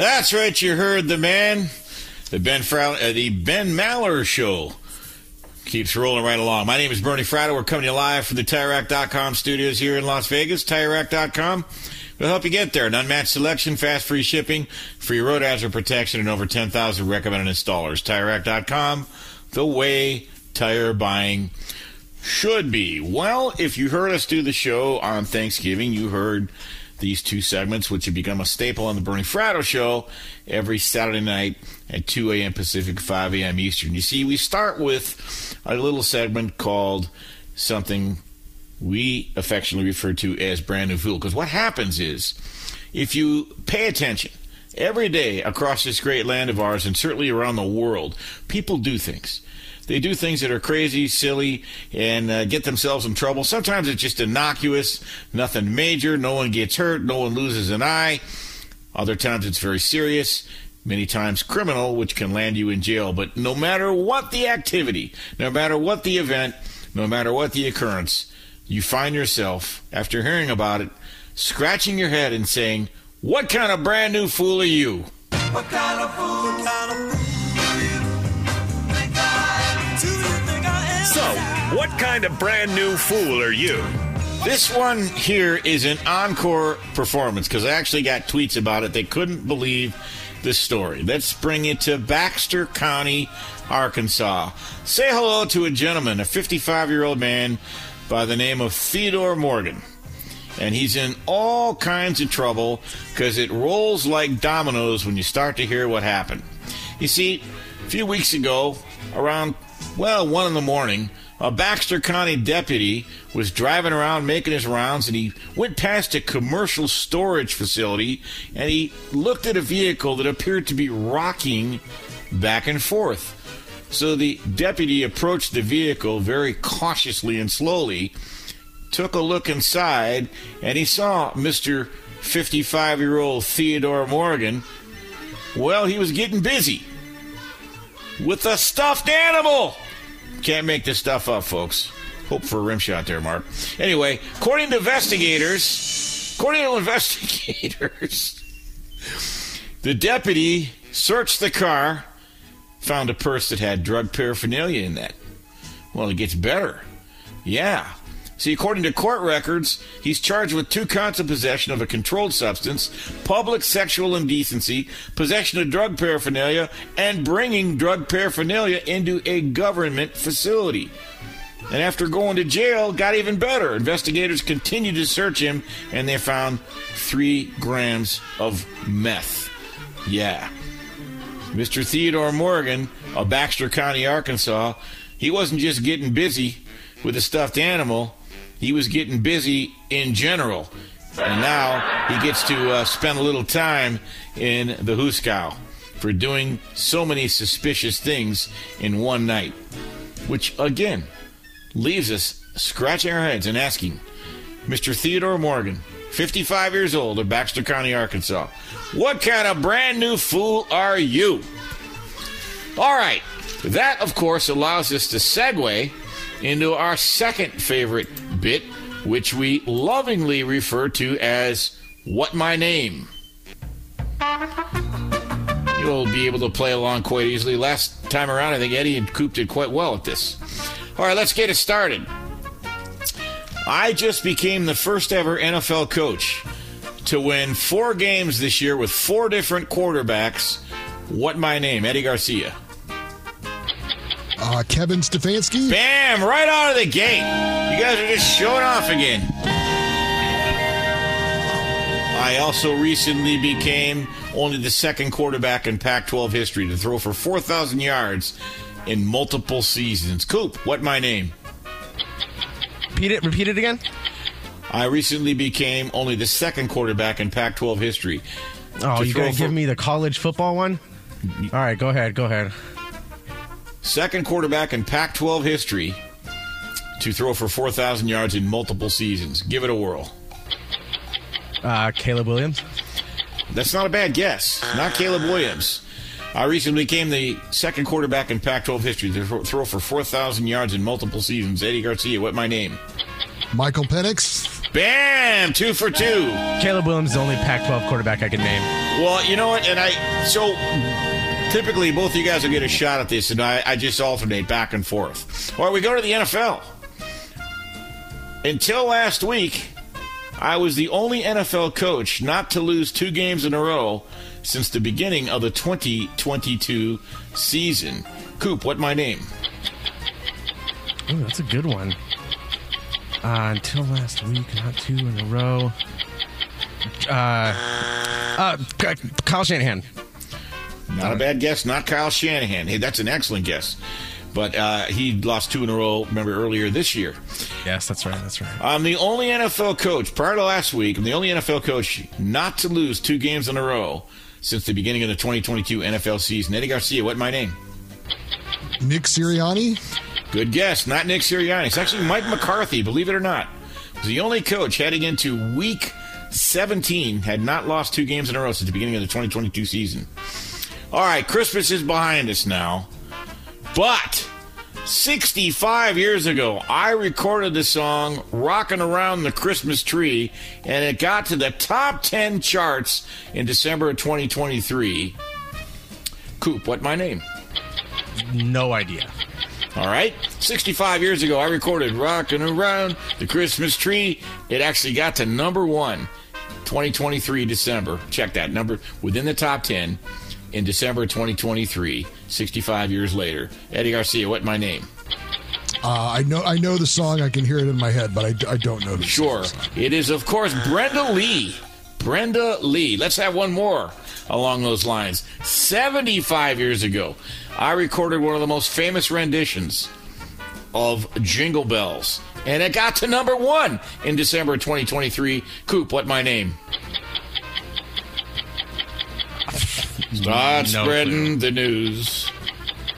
That's right, you heard the man. The Ben Frow- uh, the Ben Maller Show keeps rolling right along. My name is Bernie Fratto. We're coming to you live from the TireRack.com studios here in Las Vegas. TireRack.com will help you get there. An unmatched selection, fast free shipping, free road hazard protection, and over 10,000 recommended installers. TireRack.com, the way tire buying should be. Well, if you heard us do the show on Thanksgiving, you heard these two segments, which have become a staple on the Bernie Fratto show every Saturday night at 2 a.m. Pacific, 5 a.m. Eastern. You see, we start with a little segment called something we affectionately refer to as brand new fool. Because what happens is, if you pay attention, every day across this great land of ours, and certainly around the world, people do things. They do things that are crazy, silly, and uh, get themselves in trouble. Sometimes it's just innocuous, nothing major, no one gets hurt, no one loses an eye. Other times it's very serious, many times criminal, which can land you in jail. But no matter what the activity, no matter what the event, no matter what the occurrence, you find yourself, after hearing about it, scratching your head and saying, What kind of brand new fool are you? What kind of fool, kind of fool what kind of brand new fool are you? This one here is an encore performance because I actually got tweets about it. They couldn't believe the story. Let's bring it to Baxter County, Arkansas. Say hello to a gentleman, a 55 year old man by the name of Theodore Morgan. And he's in all kinds of trouble because it rolls like dominoes when you start to hear what happened. You see, a few weeks ago, around well, one in the morning, a Baxter County deputy was driving around making his rounds and he went past a commercial storage facility and he looked at a vehicle that appeared to be rocking back and forth. So the deputy approached the vehicle very cautiously and slowly, took a look inside, and he saw Mr. 55 year old Theodore Morgan. Well, he was getting busy with a stuffed animal. Can't make this stuff up, folks. Hope for a rim shot there, Mark. Anyway, according to investigators, according to investigators, the deputy searched the car, found a purse that had drug paraphernalia in that. Well, it gets better. Yeah. See, according to court records, he's charged with two counts of possession of a controlled substance, public sexual indecency, possession of drug paraphernalia, and bringing drug paraphernalia into a government facility. And after going to jail, got even better. Investigators continued to search him, and they found three grams of meth. Yeah. Mr. Theodore Morgan of Baxter County, Arkansas, he wasn't just getting busy with a stuffed animal, he was getting busy in general. And now he gets to uh, spend a little time in the Huskow for doing so many suspicious things in one night. Which, again, leaves us scratching our heads and asking Mr. Theodore Morgan, 55 years old of Baxter County, Arkansas, what kind of brand new fool are you? All right. That, of course, allows us to segue into our second favorite bit, which we lovingly refer to as What My Name. You'll be able to play along quite easily. Last time around, I think Eddie and Coop did quite well at this. All right, let's get it started. I just became the first ever NFL coach to win four games this year with four different quarterbacks. What my name? Eddie Garcia. Uh, Kevin Stefanski. Bam! Right out of the gate. You guys are just showing off again. I also recently became only the second quarterback in Pac 12 history to throw for 4,000 yards in multiple seasons. Coop, what my name? Repeat it. Repeat it again. I recently became only the second quarterback in Pac 12 history. Oh, you throw gonna for- give me the college football one? All right, go ahead. Go ahead. Second quarterback in Pac 12 history to throw for 4,000 yards in multiple seasons. Give it a whirl. Uh, Caleb Williams. That's not a bad guess. Not Caleb Williams. I recently became the second quarterback in Pac 12 history to throw- throw for 4,000 yards in multiple seasons. Eddie Garcia, what my name? Michael Penix. Bam! Two for two. Caleb Williams is the only Pac-12 quarterback I can name. Well, you know what? And I, so typically both of you guys will get a shot at this, and I, I just alternate back and forth. Right, we go to the NFL. Until last week, I was the only NFL coach not to lose two games in a row since the beginning of the 2022 season. Coop, what my name? Ooh, that's a good one. Uh, until last week, not two in a row. Uh, uh, Kyle Shanahan. Not a bad guess. Not Kyle Shanahan. Hey, that's an excellent guess. But uh, he lost two in a row, remember, earlier this year. Yes, that's right. That's right. I'm the only NFL coach, prior to last week, I'm the only NFL coach not to lose two games in a row since the beginning of the 2022 NFL season. Eddie Garcia, what my name? Nick Sirianni. Good guess. Not Nick Sirianni. It's actually Mike McCarthy, believe it or not. Was the only coach heading into week 17 had not lost two games in a row since the beginning of the 2022 season. All right, Christmas is behind us now. But 65 years ago, I recorded the song Rockin' Around the Christmas Tree, and it got to the top 10 charts in December of 2023. Coop, what my name? No idea. All right. 65 years ago, I recorded Rockin' Around the Christmas Tree. It actually got to number one, 2023 December. Check that number within the top 10 in December 2023, 65 years later. Eddie Garcia, what my name? Uh, I know I know the song. I can hear it in my head, but I, I don't know the Sure. song. It is, of course, Brenda Lee. Brenda Lee. Let's have one more along those lines. 75 years ago, I recorded one of the most famous renditions of Jingle Bells. And it got to number one in December 2023. Coop, what my name? Start No spreading the news.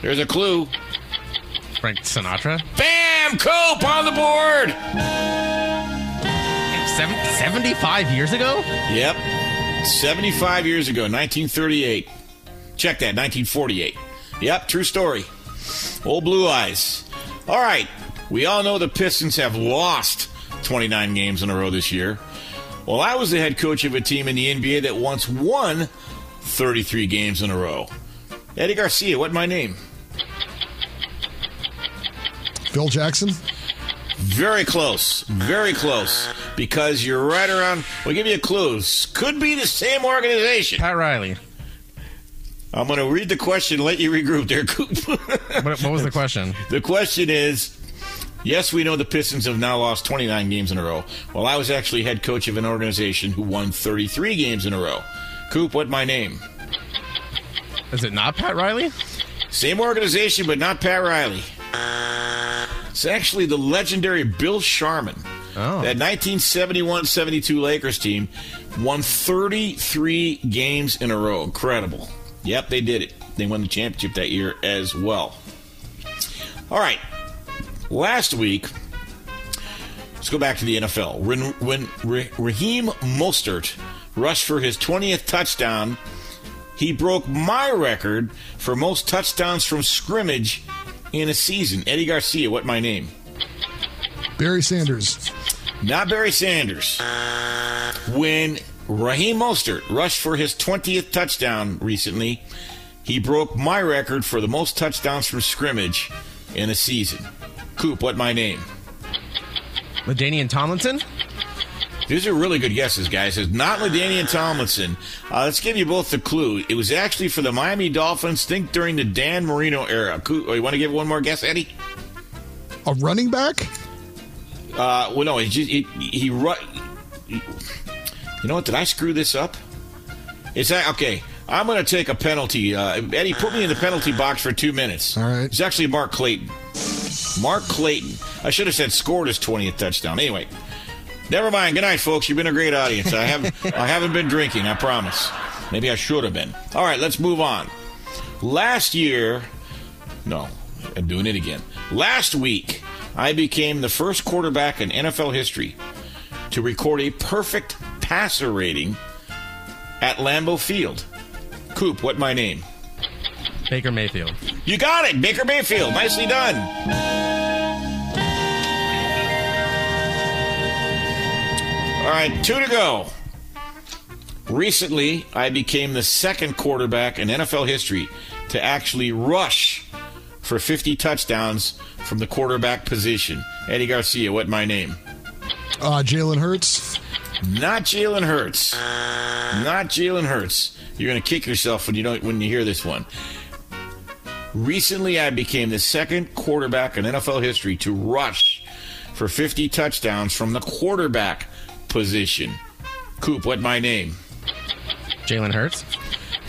There's a clue. Frank Sinatra. Bam! Coop on the board! Seven, 75 years ago? Yep. 75 years ago, 1938. Check that, 1948. Yep, true story. Old Blue Eyes. All right, we all know the Pistons have lost 29 games in a row this year. Well, I was the head coach of a team in the NBA that once won 33 games in a row. Eddie Garcia, what my name? Phil Jackson. Very close. Very close. Because you're right around. We'll give you a clue. Could be the same organization. Pat Riley. I'm going to read the question and let you regroup there, Coop. What, what was the question? the question is yes, we know the Pistons have now lost 29 games in a row. Well, I was actually head coach of an organization who won 33 games in a row. Coop, what my name? Is it not Pat Riley? Same organization, but not Pat Riley. It's actually the legendary Bill Sharman. Oh. That 1971-72 Lakers team won 33 games in a row. Incredible. Yep, they did it. They won the championship that year as well. All right. Last week, let's go back to the NFL. When, when Raheem Mostert rushed for his 20th touchdown, he broke my record for most touchdowns from scrimmage in a season. Eddie Garcia, what my name? Barry Sanders. Not Barry Sanders. When Raheem Mostert rushed for his 20th touchdown recently, he broke my record for the most touchdowns from scrimmage in a season. Coop, what my name? LaDainian Tomlinson? These are really good guesses, guys. It's not LaDainian Tomlinson. Uh, let's give you both the clue. It was actually for the Miami Dolphins. Think during the Dan Marino era. Oh, you want to give one more guess, Eddie? A running back? Uh, well, no. He just, he, he, ru- You know what? Did I screw this up? Is that okay? I'm going to take a penalty. Uh, Eddie, put me in the penalty box for two minutes. All right. It's actually Mark Clayton. Mark Clayton. I should have said scored his 20th touchdown. Anyway, never mind. Good night, folks. You've been a great audience. I haven't, I haven't been drinking. I promise. Maybe I should have been. All right, let's move on. Last year, no, I'm doing it again. Last week, I became the first quarterback in NFL history to record a perfect passer rating at Lambeau Field. Coop, what my name? Baker Mayfield. You got it, Baker Mayfield. Nicely done. All right, two to go. Recently, I became the second quarterback in NFL history to actually rush for 50 touchdowns from the quarterback position. Eddie Garcia, what my name? Uh, Jalen Hurts. Not Jalen Hurts. Not Jalen Hurts. You're going to kick yourself when you don't when you hear this one. Recently, I became the second quarterback in NFL history to rush for 50 touchdowns from the quarterback position. Coop, what my name? Jalen Hurts?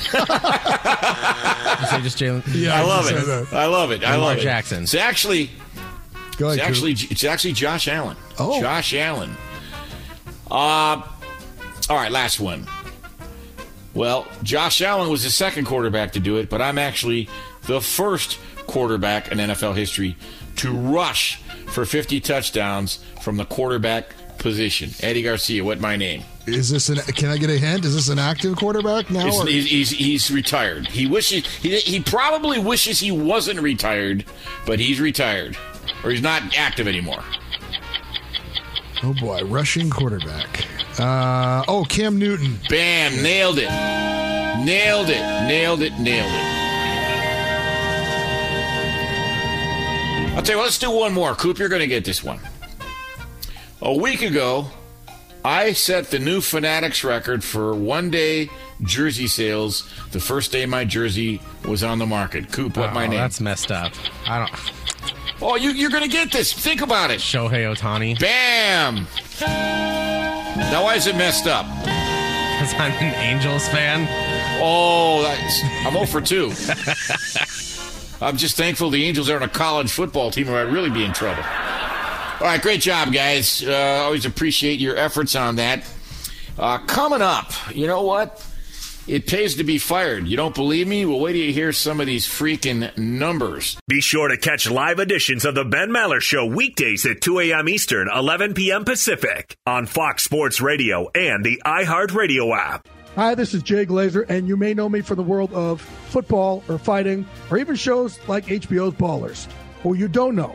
you say just Jalen? Yeah, I love it. that. I love it. I Lamar love it. Jackson. It's actually Go ahead, it's Coop. actually it's actually Josh Allen. Oh. Josh Allen. Uh all right, last one. Well, Josh Allen was the second quarterback to do it, but I'm actually the first quarterback in NFL history to rush for 50 touchdowns from the quarterback position. Eddie Garcia, what my name? Is this an? Can I get a hint? Is this an active quarterback now? He's, he's, he's retired. He wishes he, he probably wishes he wasn't retired, but he's retired, or he's not active anymore. oh boy, rushing quarterback. Uh, oh, Cam Newton. Bam! Nailed it. Nailed it. Nailed it. Nailed it. I'll tell you what, let's do one more. Coop, you're going to get this one. A week ago, I set the new Fanatics record for one day jersey sales the first day my jersey was on the market. Coop, what my Oh, name? That's messed up. I don't. Oh, you, you're going to get this. Think about it. Shohei Ohtani. Bam! Now, why is it messed up? Because I'm an Angels fan. Oh, that's, I'm 0 for 2. I'm just thankful the Angels aren't a college football team or I'd really be in trouble. All right, great job, guys. Uh, always appreciate your efforts on that. Uh, coming up, you know what? It pays to be fired. You don't believe me? Well, wait till you hear some of these freaking numbers. Be sure to catch live editions of the Ben Maller Show weekdays at 2 a.m. Eastern, 11 p.m. Pacific on Fox Sports Radio and the iHeartRadio app. Hi, this is Jay Glazer, and you may know me from the world of football or fighting or even shows like HBO's Ballers. What you don't know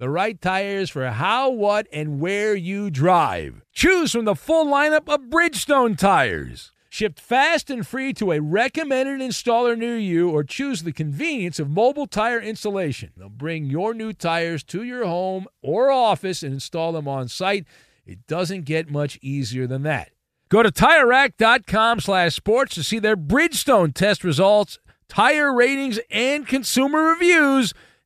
The right tires for how, what, and where you drive. Choose from the full lineup of Bridgestone tires. Shipped fast and free to a recommended installer near you, or choose the convenience of mobile tire installation. They'll bring your new tires to your home or office and install them on site. It doesn't get much easier than that. Go to TireRack.com slash sports to see their Bridgestone test results, tire ratings, and consumer reviews,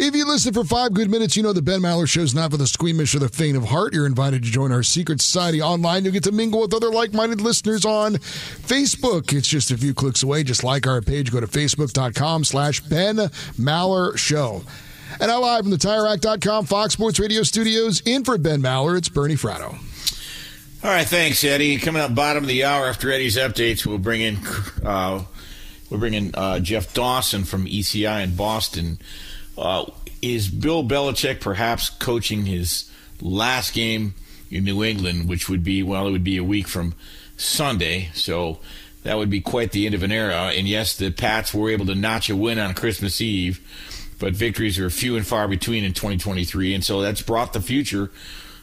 If you listen for five good minutes, you know the Ben Maller Show is not for the squeamish or the faint of heart. You're invited to join our secret society online. You'll get to mingle with other like-minded listeners on Facebook. It's just a few clicks away. Just like our page. Go to facebook.com slash Ben Maller Show. And now live from the TireRack.com Fox Sports Radio studios, in for Ben Maller, it's Bernie Fratto. All right, thanks, Eddie. Coming up bottom of the hour after Eddie's updates, we'll bring in uh, we'll bring in uh, Jeff Dawson from ECI in Boston. Uh, is Bill Belichick perhaps coaching his last game in New England, which would be, well, it would be a week from Sunday. So that would be quite the end of an era. And yes, the Pats were able to notch a win on Christmas Eve, but victories are few and far between in 2023. And so that's brought the future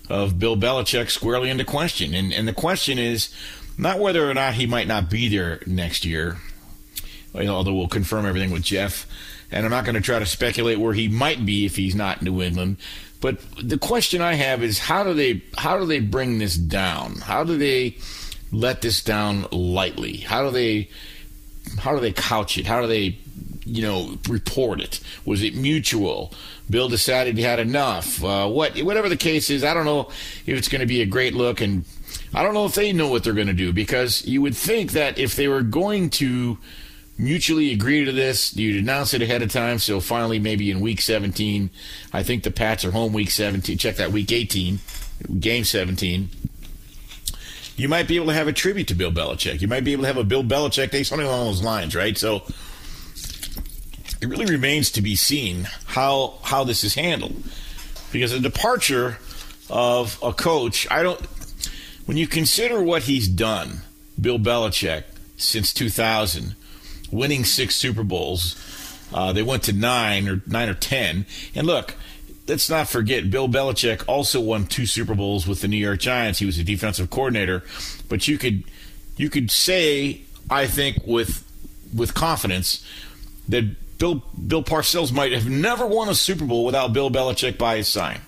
of Bill Belichick squarely into question. And, and the question is not whether or not he might not be there next year, although we'll confirm everything with Jeff and I'm not going to try to speculate where he might be if he's not New England. But the question I have is how do they how do they bring this down? How do they let this down lightly? How do they how do they couch it? How do they you know report it? Was it mutual? Bill decided he had enough. Uh, what whatever the case is, I don't know if it's going to be a great look, and I don't know if they know what they're going to do because you would think that if they were going to mutually agree to this. You'd announce it ahead of time, so finally, maybe in week 17, I think the Pats are home week 17. Check that week 18, game 17. You might be able to have a tribute to Bill Belichick. You might be able to have a Bill Belichick day, something along those lines, right? So it really remains to be seen how how this is handled, because the departure of a coach, I don't. When you consider what he's done, Bill Belichick since 2000 winning six Super Bowls. Uh, they went to nine or nine or ten. And look, let's not forget Bill Belichick also won two Super Bowls with the New York Giants. He was a defensive coordinator, but you could you could say I think with with confidence that Bill Bill Parcells might have never won a Super Bowl without Bill Belichick by his side.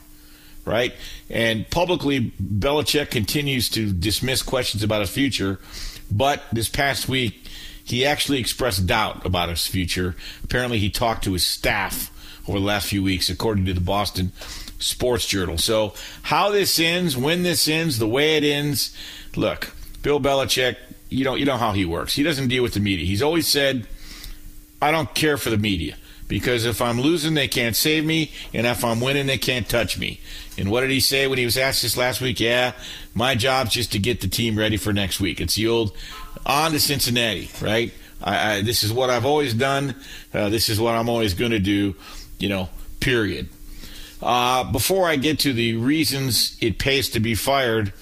Right? And publicly, Belichick continues to dismiss questions about his future. But this past week, he actually expressed doubt about his future. Apparently, he talked to his staff over the last few weeks, according to the Boston Sports Journal. So, how this ends, when this ends, the way it ends, look, Bill Belichick, you know, you know how he works. He doesn't deal with the media. He's always said, I don't care for the media because if I'm losing, they can't save me, and if I'm winning, they can't touch me. And what did he say when he was asked this last week? Yeah, my job's just to get the team ready for next week. It's the old on to Cincinnati, right? I, I, this is what I've always done. Uh, this is what I'm always going to do, you know, period. Uh, before I get to the reasons it pays to be fired,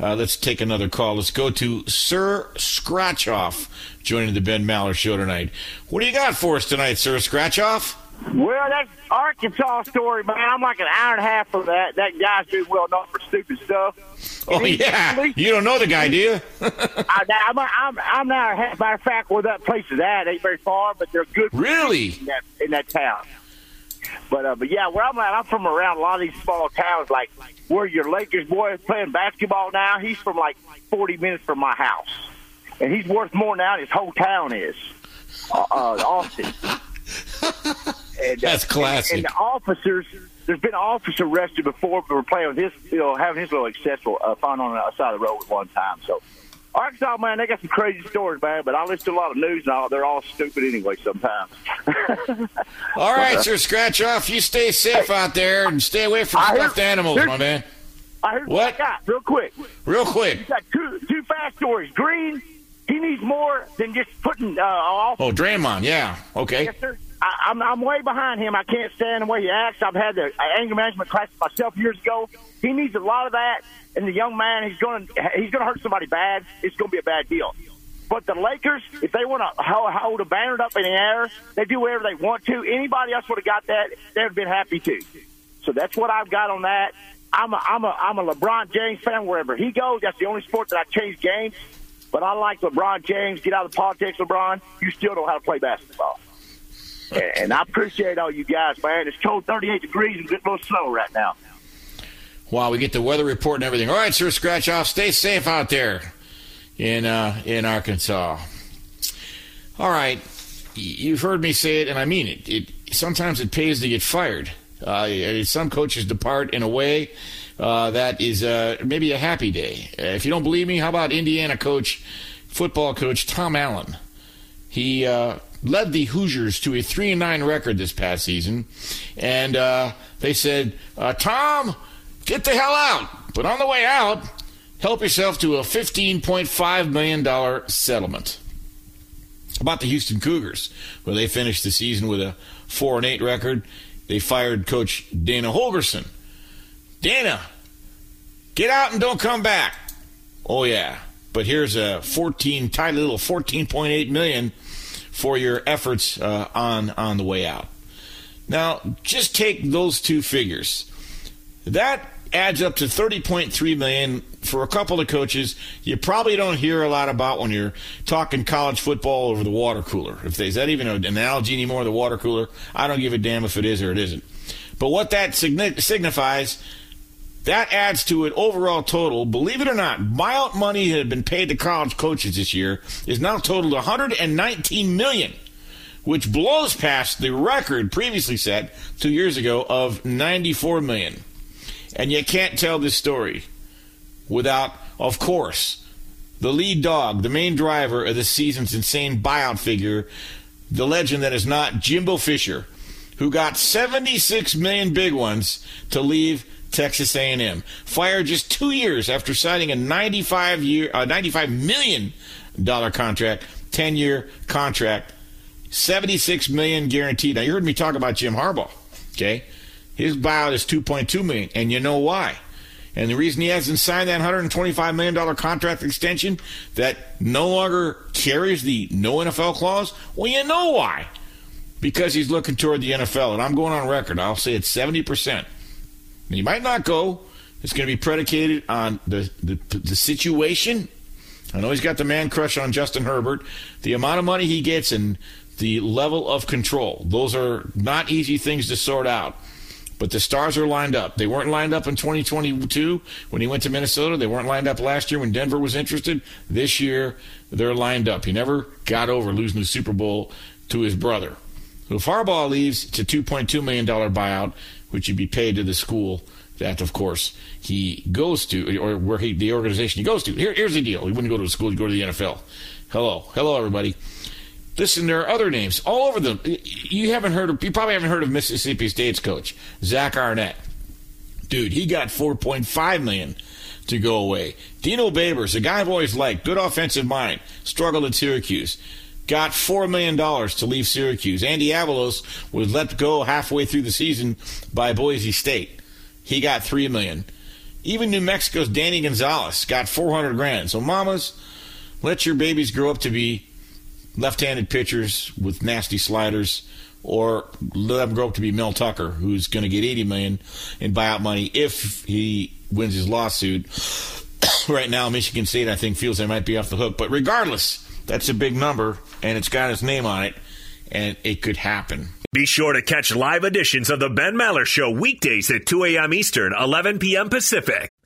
uh, let's take another call. Let's go to Sir Scratchoff joining the Ben Maller Show tonight. What do you got for us tonight, Sir Scratchoff? Well, that Arkansas story, man, I'm like an hour and a half from that. That guy's been well known for stupid stuff. Oh, yeah. You don't know the guy, do you? I, I'm, I'm, I'm now, matter of fact, where that place is at ain't very far, but they're good. Really? In that, in that town. But uh, but yeah, where I'm at, I'm from around a lot of these small towns, like where your Lakers boy is playing basketball now. He's from like 40 minutes from my house, and he's worth more now than his whole town is. Uh, uh, Austin. And, That's classic. And, and the officers, there's been officers arrested before for playing with his, you know, having his little accessible uh, fun on the side of the road at one time. So, Arkansas, man, they got some crazy stories, man. But I listen to a lot of news and all. They're all stupid anyway sometimes. all right, Sir Scratch Off. You stay safe out there and stay away from stuffed animals, my man. I heard what? I got, real quick. Real quick. He's got two, two fast stories. Green, he needs more than just putting uh, off. Oh, Draymond, yeah. Okay. Yes, sir. I, I'm, I'm way behind him. I can't stand the way he acts. I've had the anger management class myself years ago. He needs a lot of that. And the young man, he's going to he's going to hurt somebody bad. It's going to be a bad deal. But the Lakers, if they want to hold a banner up in the air, they do whatever they want to. Anybody else would have got that, they'd have been happy too. So that's what I've got on that. I'm a, I'm a, I'm a LeBron James fan wherever he goes. That's the only sport that I change games. But I like LeBron James. Get out of politics, LeBron. You still know how to play basketball. And I appreciate all you guys, man. It's cold 38 degrees and a little snow right now. Wow, we get the weather report and everything. All right, Sir Scratch Off. Stay safe out there in uh, in Arkansas. All right, you've heard me say it, and I mean it. It sometimes it pays to get fired. Uh, some coaches depart in a way uh, that is uh, maybe a happy day. Uh, if you don't believe me, how about Indiana coach, football coach Tom Allen? He uh, led the Hoosiers to a three and nine record this past season, and uh, they said, "Tom, get the hell out!" But on the way out, help yourself to a fifteen point five million dollar settlement. About the Houston Cougars, where they finished the season with a four and eight record, they fired Coach Dana Holgorsen. Dana, get out and don't come back. Oh yeah, but here's a 14 tiny little 14.8 million for your efforts uh, on on the way out. Now, just take those two figures. That adds up to 30.3 million for a couple of coaches you probably don't hear a lot about when you're talking college football over the water cooler. If there's that even an analogy anymore, the water cooler, I don't give a damn if it is or it isn't. But what that signifies, that adds to an overall total. Believe it or not, buyout money that had been paid to college coaches this year is now totaled 119 million, which blows past the record previously set two years ago of 94 million. And you can't tell this story without, of course, the lead dog, the main driver of the season's insane buyout figure, the legend that is not Jimbo Fisher, who got 76 million big ones to leave Texas A&M. Fired just two years after signing a 95 year, uh, 95 million dollar contract, 10 year contract, 76 million guaranteed. Now you heard me talk about Jim Harbaugh. Okay, his buyout is 2.2 million, and you know why? And the reason he hasn't signed that $125 million contract extension that no longer carries the no NFL clause, well, you know why. Because he's looking toward the NFL. And I'm going on record. I'll say it's 70%. He might not go. It's going to be predicated on the, the, the situation I know he's got the man crush on Justin Herbert. The amount of money he gets and the level of control, those are not easy things to sort out. But the stars are lined up. They weren't lined up in 2022 when he went to Minnesota. They weren't lined up last year when Denver was interested. This year, they're lined up. He never got over losing the Super Bowl to his brother. So Harbaugh leaves, it's a $2.2 million buyout, which would be paid to the school that, of course, he goes to, or where he, the organization he goes to. Here, here's the deal. He wouldn't go to a school, he'd go to the NFL. Hello. Hello, everybody. Listen, there are other names all over them. You haven't heard of. You probably haven't heard of Mississippi State's coach Zach Arnett. Dude, he got 4.5 million to go away. Dino Babers, a guy I've always liked, good offensive mind, struggled at Syracuse. Got $4 million to leave Syracuse. Andy Avalos was let go halfway through the season by Boise State. He got 3 million. Even New Mexico's Danny Gonzales got 400 grand. So, mamas, let your babies grow up to be left-handed pitchers with nasty sliders, or let them grow up to be Mel Tucker, who's going to get 80 million in buyout money if he wins his lawsuit. right now, Michigan State, I think, feels they might be off the hook. But regardless, that's a big number, and it's got his name on it, and it could happen. Be sure to catch live editions of the Ben Maller Show weekdays at 2 a.m. Eastern, 11 p.m. Pacific.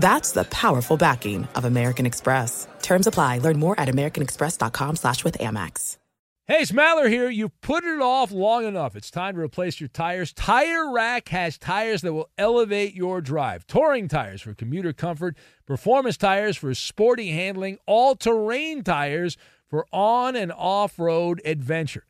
That's the powerful backing of American Express. Terms apply. Learn more at americanexpress.com slash with Amex. Hey, it's Maller here. You've put it off long enough. It's time to replace your tires. Tire Rack has tires that will elevate your drive. Touring tires for commuter comfort, performance tires for sporty handling, all-terrain tires for on and off-road adventure.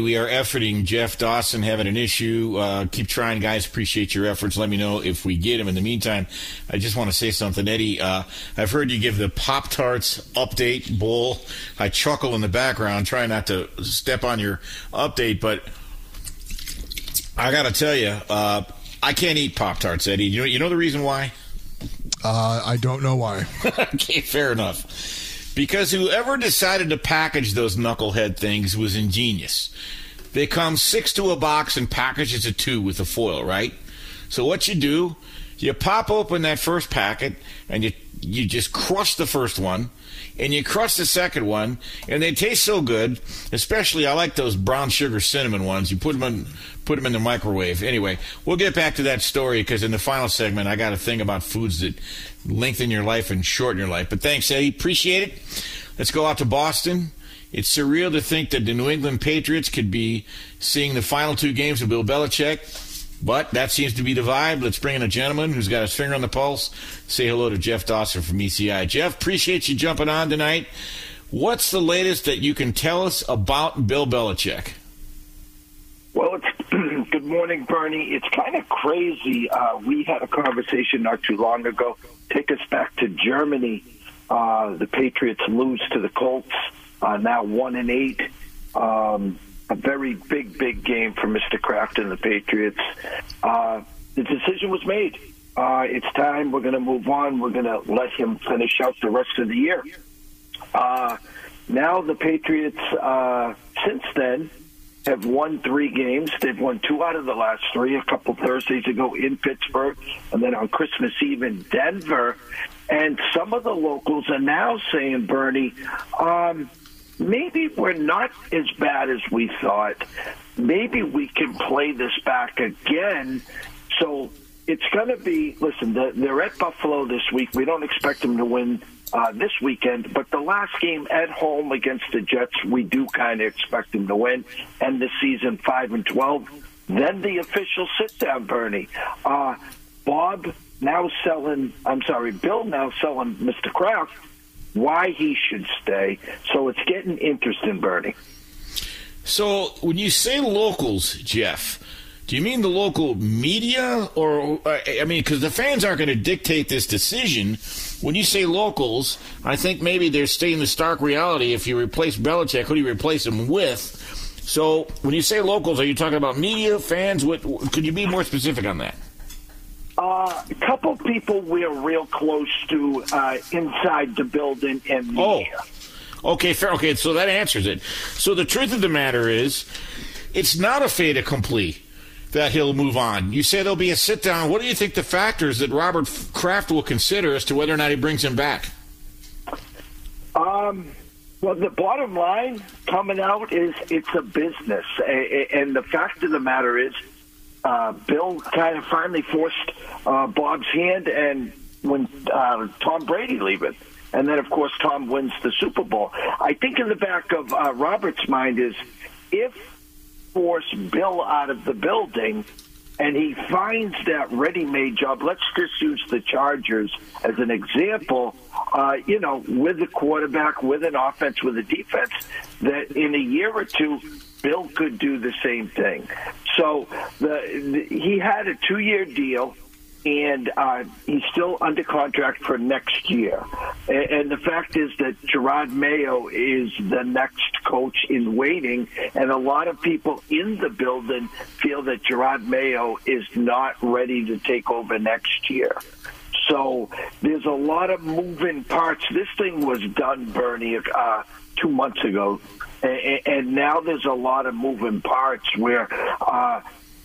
We are efforting Jeff Dawson having an issue. Uh, keep trying, guys. Appreciate your efforts. Let me know if we get him. In the meantime, I just want to say something, Eddie. Uh, I've heard you give the Pop Tarts update bowl. I chuckle in the background, trying not to step on your update, but I got to tell you, uh, I can't eat Pop Tarts, Eddie. You know, you know the reason why? Uh, I don't know why. okay, fair enough. Because whoever decided to package those knucklehead things was ingenious. They come six to a box and packages a two with a foil, right? So what you do, you pop open that first packet and you you just crush the first one and you crush the second one and they taste so good especially i like those brown sugar cinnamon ones you put them in put them in the microwave anyway we'll get back to that story because in the final segment i got a thing about foods that lengthen your life and shorten your life but thanks eddie appreciate it let's go out to boston it's surreal to think that the New England Patriots could be seeing the final two games of Bill Belichick, but that seems to be the vibe. Let's bring in a gentleman who's got his finger on the pulse. Say hello to Jeff Dawson from ECI. Jeff, appreciate you jumping on tonight. What's the latest that you can tell us about Bill Belichick? Well, good morning, Bernie. It's kind of crazy. Uh, we had a conversation not too long ago. Take us back to Germany. Uh, the Patriots lose to the Colts uh, now one and eight. Um, a very big, big game for Mr. Kraft and the Patriots. Uh, the decision was made. Uh, it's time. We're going to move on. We're going to let him finish out the rest of the year. Uh, now the Patriots, uh, since then, have won three games. They've won two out of the last three. A couple Thursdays ago in Pittsburgh, and then on Christmas Eve in Denver. And some of the locals are now saying, Bernie, um, maybe we're not as bad as we thought. Maybe we can play this back again. So it's going to be, listen, they're at Buffalo this week. We don't expect them to win uh, this weekend, but the last game at home against the Jets, we do kind of expect them to win. End the season 5 and 12. Then the official sit down, Bernie. Uh, Bob now selling, I'm sorry, Bill now selling Mr. Kraft why he should stay. So it's getting interesting, Bernie. So when you say locals, Jeff, do you mean the local media, or I mean, because the fans aren't going to dictate this decision. When you say locals, I think maybe they're stating the stark reality. If you replace Belichick, who do you replace him with? So when you say locals, are you talking about media, fans? What could you be more specific on that? Uh, a couple people we're real close to uh, inside the building and media. Oh, okay, fair. Okay, so that answers it. So the truth of the matter is, it's not a fait accompli that he'll move on. You say there'll be a sit down. What do you think the factors that Robert Kraft will consider as to whether or not he brings him back? Um. Well, the bottom line coming out is it's a business, and the fact of the matter is uh, Bill kind of finally forced uh, Bob's hand, and when uh, Tom Brady leaving, and then of course Tom wins the Super Bowl. I think in the back of uh, Robert's mind is if force Bill out of the building. And he finds that ready-made job. Let's just use the Chargers as an example. Uh, you know, with a quarterback, with an offense, with a defense, that in a year or two, Bill could do the same thing. So the, the he had a two year deal and uh, he's still under contract for next year. And, and the fact is that Jerod Mayo is the next coach in waiting, and a lot of people in the building feel that Jerod Mayo is not ready to take over next year. So there's a lot of moving parts. This thing was done, Bernie, uh, two months ago and, now there's a lot of moving parts where uh,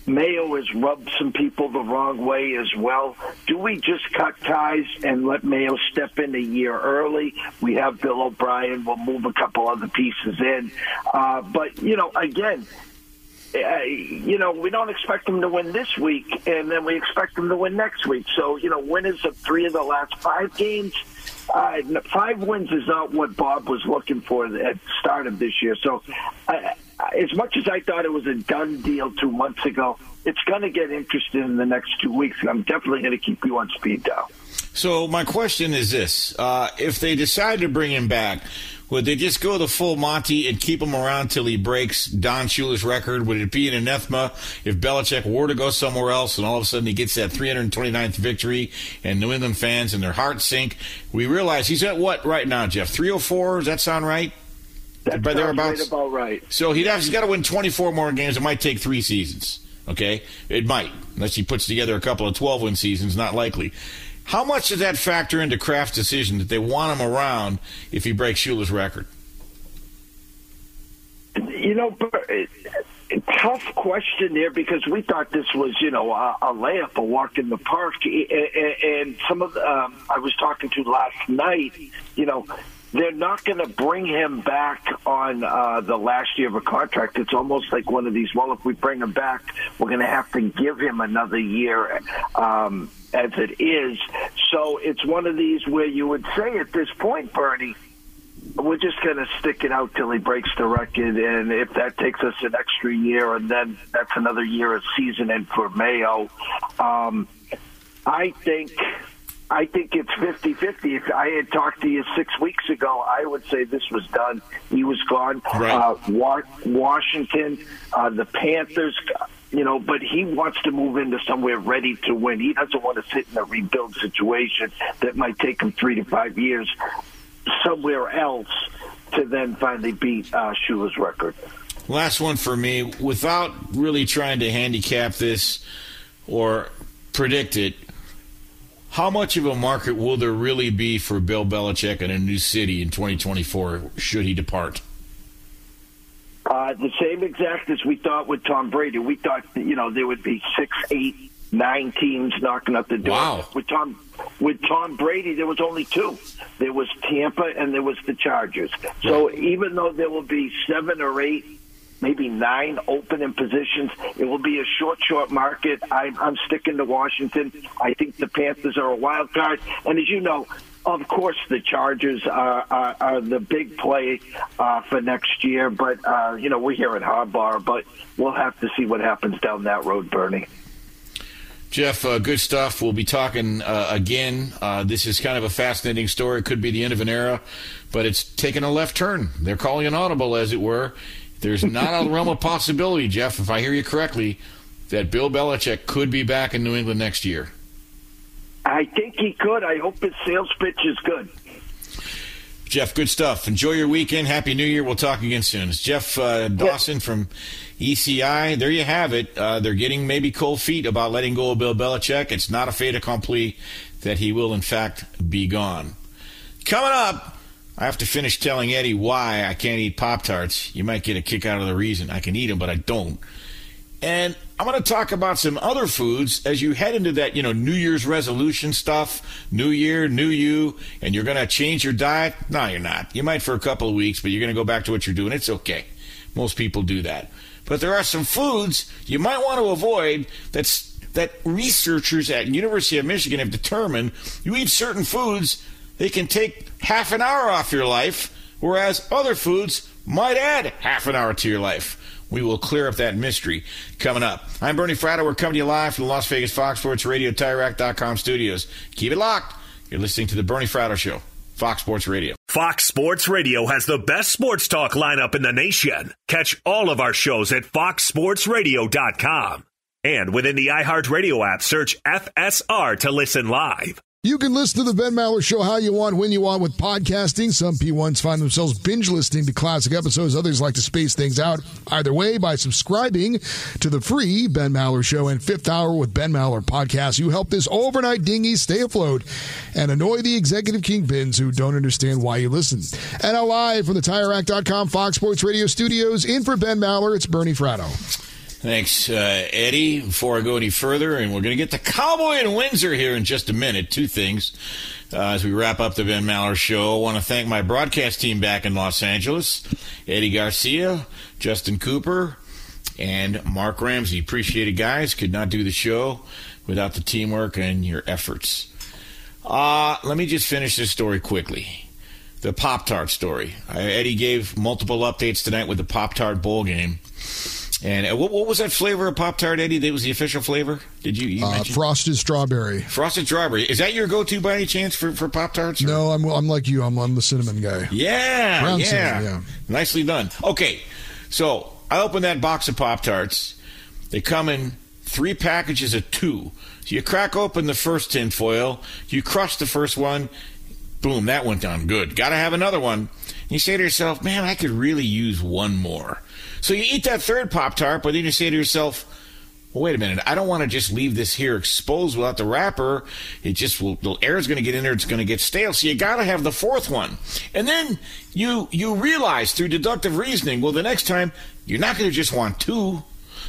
Mayo has rubbed some people the wrong way as well. Do we just cut ties and let Mayo step in a year early? We have Bill O'Brien. We'll move a couple other pieces in. Uh, but, you know, again, uh, you know, we don't expect them to win this week, and then we expect them to win next week. So, you know, winners of three of the last five games uh, five wins is not what Bob was looking for at the start of this year. So, uh, as much as I thought it was a done deal two months ago, it's going to get interesting in the next two weeks. I'm definitely going to keep you on speed dial. So, my question is this: uh, If they decide to bring him back, would they just go the full Monty and keep him around till he breaks Don Shula's record? Would it be an anathema if Belichick were to go somewhere else and all of a sudden he gets that 329th victory and New England fans and their hearts sink? We realize he's at what right now, Jeff? 304? Does that sound right? That By thereabouts? Right about right. So he'd have, he's got to win 24 more games. It might take three seasons. Okay? It might. Unless he puts together a couple of 12 win seasons, not likely. How much does that factor into Kraft's decision that they want him around if he breaks Shula's record? You know, tough question there because we thought this was, you know, a, a layup, a walk in the park. And some of um, I was talking to last night, you know, they're not going to bring him back on uh, the last year of a contract. It's almost like one of these. Well, if we bring him back, we're going to have to give him another year. Um, as it is, so it's one of these where you would say at this point, Bernie, we're just going to stick it out till he breaks the record, and if that takes us an extra year, and then that's another year of season and for Mayo. Um, I think I think it's 50-50. If I had talked to you six weeks ago, I would say this was done. He was gone. Right. Uh, Wa- Washington, uh, the Panthers, you know, but he wants to move into somewhere ready to win. He doesn't want to sit in a rebuild situation that might take him three to five years somewhere else to then finally beat uh, Shula's record. Last one for me. Without really trying to handicap this or predict it, how much of a market will there really be for Bill Belichick in a new city in 2024 should he depart? Uh, the same exact as we thought with Tom Brady. We thought, you know, there would be six, eight, nine teams knocking at the door. Wow. With Tom, with Tom Brady, there was only two. There was Tampa and there was the Chargers. So even though there will be seven or eight, maybe nine open in positions, it will be a short, short market. I'm, I'm sticking to Washington. I think the Panthers are a wild card, and as you know. Of course, the Chargers are, are, are the big play uh, for next year, but uh, you know we're here at Harbaugh, but we'll have to see what happens down that road, Bernie. Jeff, uh, good stuff. We'll be talking uh, again. Uh, this is kind of a fascinating story. It could be the end of an era, but it's taken a left turn. They're calling an audible, as it were. There's not a realm of possibility, Jeff, if I hear you correctly, that Bill Belichick could be back in New England next year. I think he could. I hope his sales pitch is good. Jeff, good stuff. Enjoy your weekend. Happy New Year. We'll talk again soon. It's Jeff uh, Dawson from ECI. There you have it. Uh, they're getting maybe cold feet about letting go of Bill Belichick. It's not a fait accompli that he will, in fact, be gone. Coming up, I have to finish telling Eddie why I can't eat Pop Tarts. You might get a kick out of the reason. I can eat them, but I don't. And I'm going to talk about some other foods as you head into that, you know, New Year's resolution stuff. New year, new you, and you're going to change your diet. No, you're not. You might for a couple of weeks, but you're going to go back to what you're doing. It's okay. Most people do that. But there are some foods you might want to avoid that's that researchers at University of Michigan have determined you eat certain foods, they can take half an hour off your life, whereas other foods might add half an hour to your life. We will clear up that mystery coming up. I'm Bernie Fratto. We're coming to you live from the Las Vegas Fox Sports Radio, TireRack.com studios. Keep it locked. You're listening to the Bernie Fratto Show, Fox Sports Radio. Fox Sports Radio has the best sports talk lineup in the nation. Catch all of our shows at foxsportsradio.com. And within the iHeartRadio app, search FSR to listen live. You can listen to the Ben Maller Show how you want, when you want with podcasting. Some P1s find themselves binge listening to classic episodes. Others like to space things out. Either way, by subscribing to the free Ben Maller Show and Fifth Hour with Ben Maller podcast, you help this overnight dinghy stay afloat and annoy the executive kingpins who don't understand why you listen. And live from the TireRack.com Fox Sports Radio studios, in for Ben Maller, it's Bernie Fratto. Thanks, uh, Eddie. Before I go any further, and we're going to get the Cowboy in Windsor here in just a minute. Two things uh, as we wrap up the Ben Maller Show. I want to thank my broadcast team back in Los Angeles Eddie Garcia, Justin Cooper, and Mark Ramsey. Appreciate it, guys. Could not do the show without the teamwork and your efforts. Uh, let me just finish this story quickly. The Pop Tart story. Eddie gave multiple updates tonight with the Pop Tart Bowl game. And uh, what, what, was that flavor of Pop Tart, Eddie? That was the official flavor. Did you? you uh, frosted strawberry. Frosted strawberry. Is that your go-to by any chance for, for Pop Tarts? No, I'm I'm like you. I'm I'm the cinnamon guy. Yeah, Brown yeah, cinnamon, yeah. Nicely done. Okay, so I opened that box of Pop Tarts. They come in three packages of two. So you crack open the first tin foil. You crush the first one. Boom, that went down good. Got to have another one. And you say to yourself, man, I could really use one more. So you eat that third Pop Tart, but then you say to yourself, well, wait a minute. I don't want to just leave this here exposed without the wrapper. It just will, the air is going to get in there. It's going to get stale. So you got to have the fourth one. And then you, you realize through deductive reasoning, well, the next time you're not going to just want two.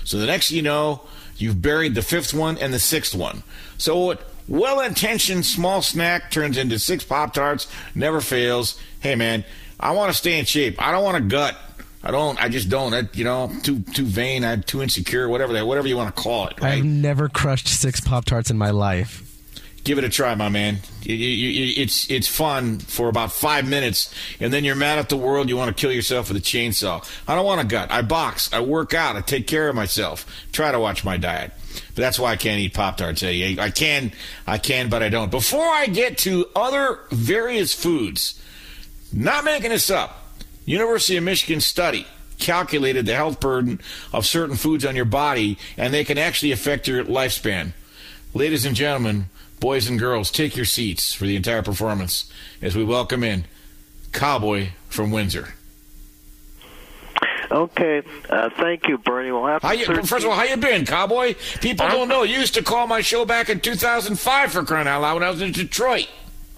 So the next you know, you've buried the fifth one and the sixth one. So what well intentioned small snack turns into six Pop Tarts, never fails. Hey man, I want to stay in shape. I don't want a gut. I don't. I just don't. I, you know, I'm too too vain. I'm too insecure. Whatever that. Whatever you want to call it. Right? I've never crushed six Pop Tarts in my life. Give it a try, my man. You- you- you- It's it's fun for about five minutes, and then you're mad at the world. You want to kill yourself with a chainsaw. I don't want a gut. I box. I work out. I take care of myself. Try to watch my diet. But that's why I can't eat Pop Tarts. Eh? I I can, I can, but I don't. Before I get to other various foods, not making this up. University of Michigan study calculated the health burden of certain foods on your body, and they can actually affect your lifespan. Ladies and gentlemen, boys and girls, take your seats for the entire performance as we welcome in Cowboy from Windsor. Okay, uh, thank you, Bernie. Well, How you, 13th. first of all, how you been, Cowboy? People don't know. You used to call my show back in 2005 for crying out loud when I was in Detroit.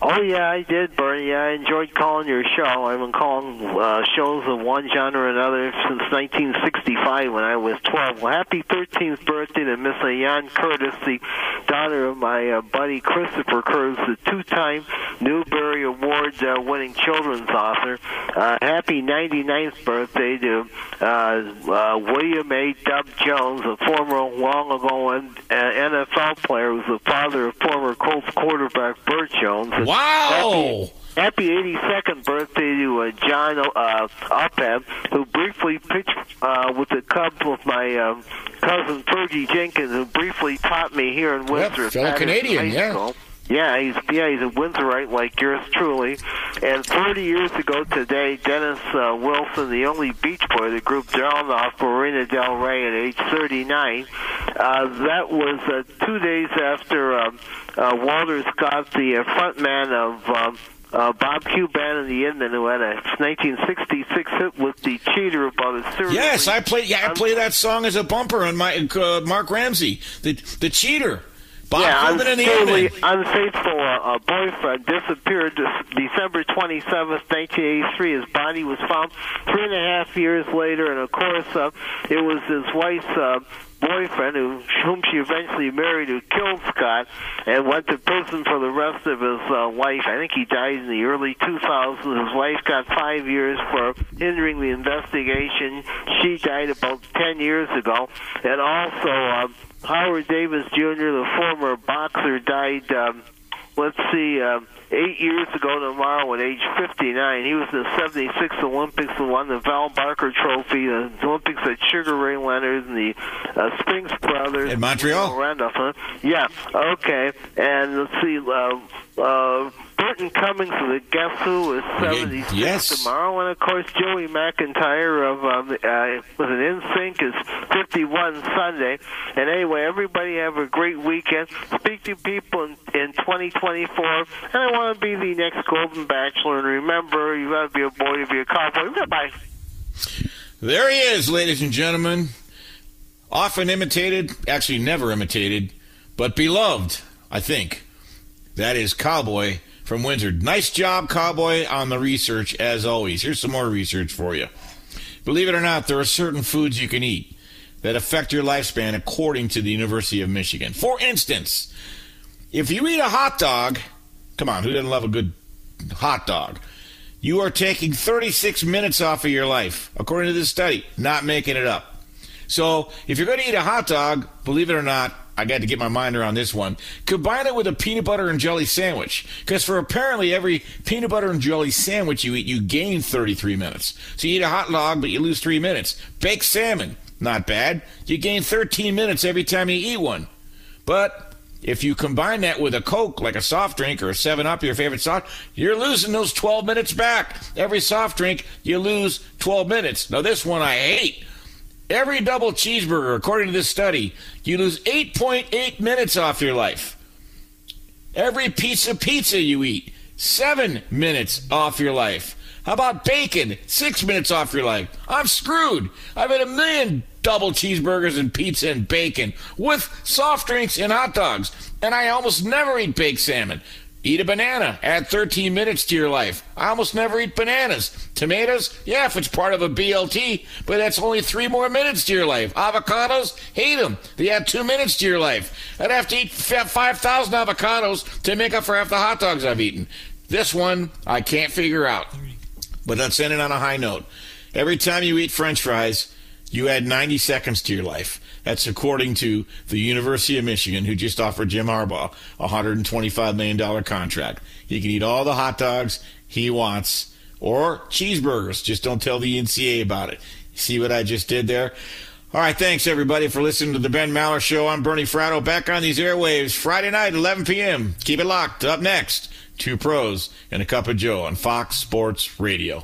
Oh yeah, I did, Bernie. I enjoyed calling your show. I've been calling uh, shows of one genre or another since 1965 when I was 12. Well, happy 13th birthday to Miss Jan Curtis, the daughter of my uh, buddy Christopher Curtis, the two-time Newbery Award-winning children's author. Uh, happy 99th birthday to uh, uh, William A. Dub Jones, a former long ago uh, NFL player, who's the father of former Colts quarterback Bert Jones. And Wow! Happy, happy 82nd birthday to uh, John uh, Upham, who briefly pitched uh, with the Cubs with my um, cousin Fergie Jenkins, who briefly taught me here in Windsor. at fellow Patterson Canadian, High yeah. School. Yeah, he's yeah he's a Windsorite like yours truly. And 40 years ago today, Dennis uh, Wilson, the only Beach Boy of the group, drowned off Marina Del Rey at age 39. Uh, that was uh, two days after um, uh, Walter Scott, the uh, frontman of. Um, uh, Bob Kuban and the In-Men, who had a 1966 hit with the Cheater about a serious. Yes, I play. Yeah, I play that song as a bumper on my uh, Mark Ramsey, the the cheater. Bob yeah, unfaithfully, unfaithful uh, boyfriend disappeared December 27th, 1983. His body was found three and a half years later, and of course, uh, it was his wife's uh, boyfriend, who, whom she eventually married, who killed Scott and went to prison for the rest of his uh, life. I think he died in the early 2000s. His wife got five years for hindering the investigation. She died about 10 years ago. And also, uh, Howard Davis Jr., the former boxer, died. Um, let's see, um, eight years ago tomorrow at age 59. He was in the 76 Olympics and won the Val Barker Trophy, the Olympics at Sugar Ray Leonard and the uh, Spinks Brothers. In Montreal? Randolph, huh? Yeah, okay. And let's see, uh, uh, Burton Cummings of the Guess Who is 76 yes. tomorrow. And of course, Joey McIntyre of um, uh, with an NSYNC is 51 Sunday. And anyway, everybody have a great weekend. Speak to people in, in 2024. And I want to be the next Golden Bachelor. And remember, you got to be a boy to be a cowboy. Goodbye. There he is, ladies and gentlemen. Often imitated, actually never imitated, but beloved, I think. That is Cowboy from Windsor. Nice job, Cowboy, on the research, as always. Here's some more research for you. Believe it or not, there are certain foods you can eat that affect your lifespan according to the University of Michigan. For instance, if you eat a hot dog, come on, who doesn't love a good hot dog? You are taking 36 minutes off of your life, according to this study, not making it up. So, if you're going to eat a hot dog, believe it or not, I got to get my mind around this one. Combine it with a peanut butter and jelly sandwich. Because for apparently every peanut butter and jelly sandwich you eat, you gain 33 minutes. So you eat a hot dog, but you lose three minutes. Baked salmon, not bad. You gain 13 minutes every time you eat one. But if you combine that with a Coke, like a soft drink or a 7 Up, your favorite soft, you're losing those 12 minutes back. Every soft drink, you lose 12 minutes. Now, this one I hate. Every double cheeseburger, according to this study, you lose 8.8 minutes off your life. Every piece of pizza you eat, seven minutes off your life. How about bacon? Six minutes off your life. I'm screwed. I've had a million double cheeseburgers and pizza and bacon with soft drinks and hot dogs. And I almost never eat baked salmon. Eat a banana. Add 13 minutes to your life. I almost never eat bananas. Tomatoes? Yeah, if it's part of a BLT, but that's only three more minutes to your life. Avocados? Hate them. They add two minutes to your life. I'd have to eat 5,000 avocados to make up for half the hot dogs I've eaten. This one, I can't figure out. But let's end it on a high note. Every time you eat french fries, you add 90 seconds to your life. That's according to the University of Michigan, who just offered Jim Harbaugh a $125 million contract. He can eat all the hot dogs he wants or cheeseburgers. Just don't tell the NCAA about it. See what I just did there? All right, thanks everybody for listening to the Ben Maller Show. I'm Bernie Fratto, back on these airwaves Friday night, 11 p.m. Keep it locked. Up next, two pros and a cup of Joe on Fox Sports Radio.